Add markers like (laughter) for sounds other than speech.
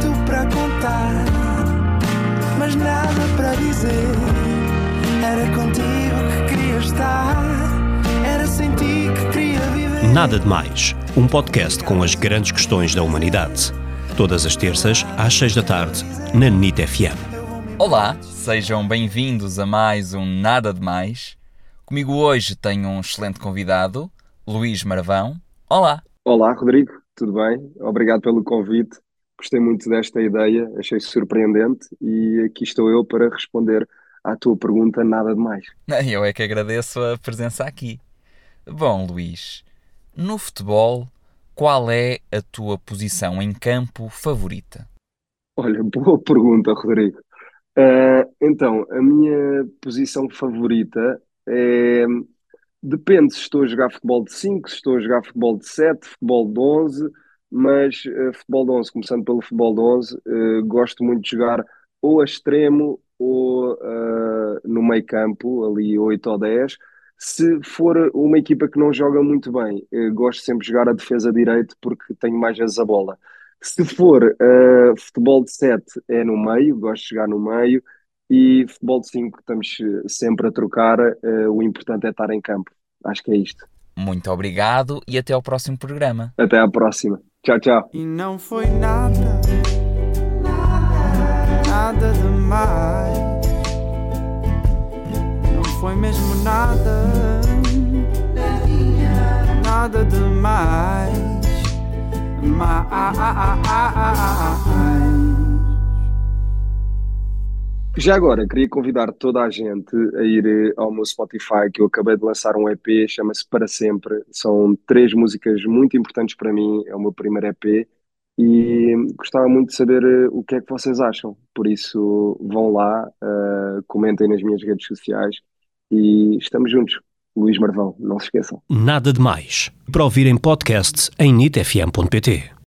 tanto para contar, mas nada para dizer. Era contigo que queria estar, era sem ti que queria viver. Nada de Mais, um podcast com as grandes questões da humanidade. Todas as terças, às seis da tarde, na NIT FM. Olá, sejam bem-vindos a mais um Nada de Mais. Comigo hoje tenho um excelente convidado, Luís Maravão. Olá. Olá, Rodrigo, tudo bem? Obrigado pelo convite. Gostei muito desta ideia, achei surpreendente e aqui estou eu para responder à tua pergunta, nada de mais. (laughs) Eu é que agradeço a presença aqui. Bom, Luís, no futebol, qual é a tua posição em campo favorita? Olha, boa pergunta, Rodrigo. Uh, então, a minha posição favorita é. Depende se estou a jogar futebol de 5, se estou a jogar futebol de 7, futebol de 11, mas uh, futebol de 11, começando pelo futebol de 11, uh, gosto muito de jogar ou a extremo ou no meio campo, ali 8 ou 10. Se for uma equipa que não joga muito bem, gosto sempre de jogar a defesa direito porque tenho mais vezes a bola. Se for uh, futebol de 7 é no meio, gosto de jogar no meio, e futebol de 5 estamos sempre a trocar, uh, o importante é estar em campo. Acho que é isto. Muito obrigado e até ao próximo programa. Até à próxima. Tchau, tchau. E não foi nada, nada demais. Não foi mesmo nada, nada demais. Já agora, queria convidar toda a gente a ir eh, ao meu Spotify, que eu acabei de lançar um EP, chama-se Para Sempre. São três músicas muito importantes para mim, é o meu primeiro EP, e gostava muito de saber eh, o que é que vocês acham. Por isso, vão lá, uh, comentem nas minhas redes sociais e estamos juntos. Luís Marvão, não se esqueçam. Nada de mais. Para ouvir em podcast em nitfm.pt.